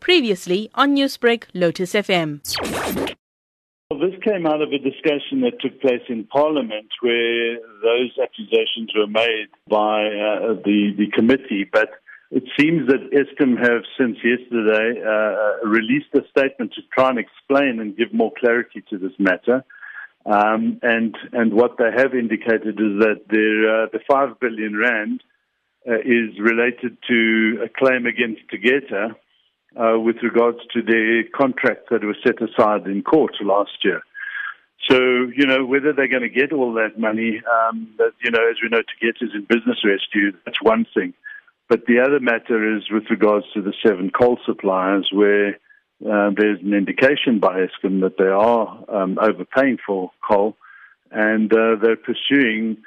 Previously on Newsbreak, Lotus FM. Well, this came out of a discussion that took place in Parliament where those accusations were made by uh, the, the committee, but it seems that Eskom have since yesterday uh, released a statement to try and explain and give more clarity to this matter. Um, and and what they have indicated is that their, uh, the five billion rand uh, is related to a claim against Tegeta uh, with regards to their contracts that were set aside in court last year. So, you know, whether they're going to get all that money, um, you know, as we know, Tegeta is in business rescue, that's one thing. But the other matter is with regards to the seven coal suppliers where uh, there's an indication by Eskom that they are um, overpaying for coal and uh, they're pursuing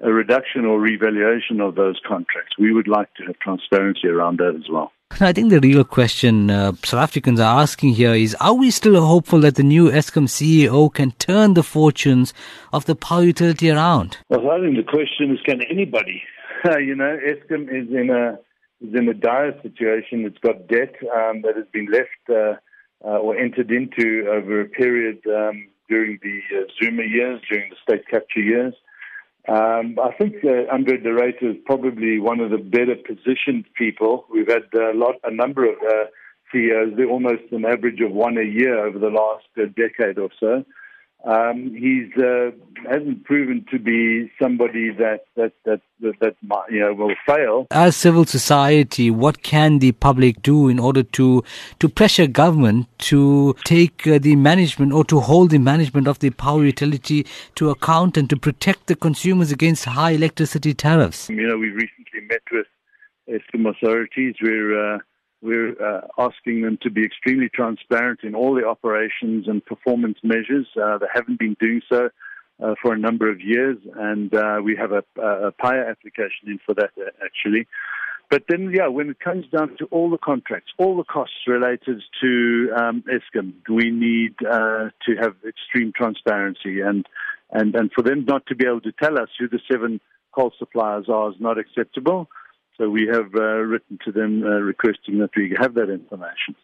a reduction or revaluation of those contracts. We would like to have transparency around that as well. I think the real question uh, South Africans are asking here is Are we still hopeful that the new Eskom CEO can turn the fortunes of the power utility around? Well, I think the question is can anybody? you know, Eskom is in a is in a dire situation. It's got debt um, that has been left uh, uh, or entered into over a period um, during the uh, Zuma years, during the state capture years. Um, I think uh, Andre de Ruyter is probably one of the better positioned people. We've had a lot, a number of uh, CEOs. Almost an average of one a year over the last uh, decade or so. Um, he's uh, hasn't proven to be somebody that that that that, that you know will fail. As civil society, what can the public do in order to to pressure government to take uh, the management or to hold the management of the power utility to account and to protect the consumers against high electricity tariffs? You know, we recently met with some authorities. We're uh, we're uh, asking them to be extremely transparent in all the operations and performance measures. Uh, they haven't been doing so uh, for a number of years, and uh, we have a, a PAIA application in for that uh, actually. But then, yeah, when it comes down to all the contracts, all the costs related to um, Eskom, we need uh, to have extreme transparency, and, and and for them not to be able to tell us who the seven coal suppliers are is not acceptable. So we have uh, written to them uh, requesting that we have that information.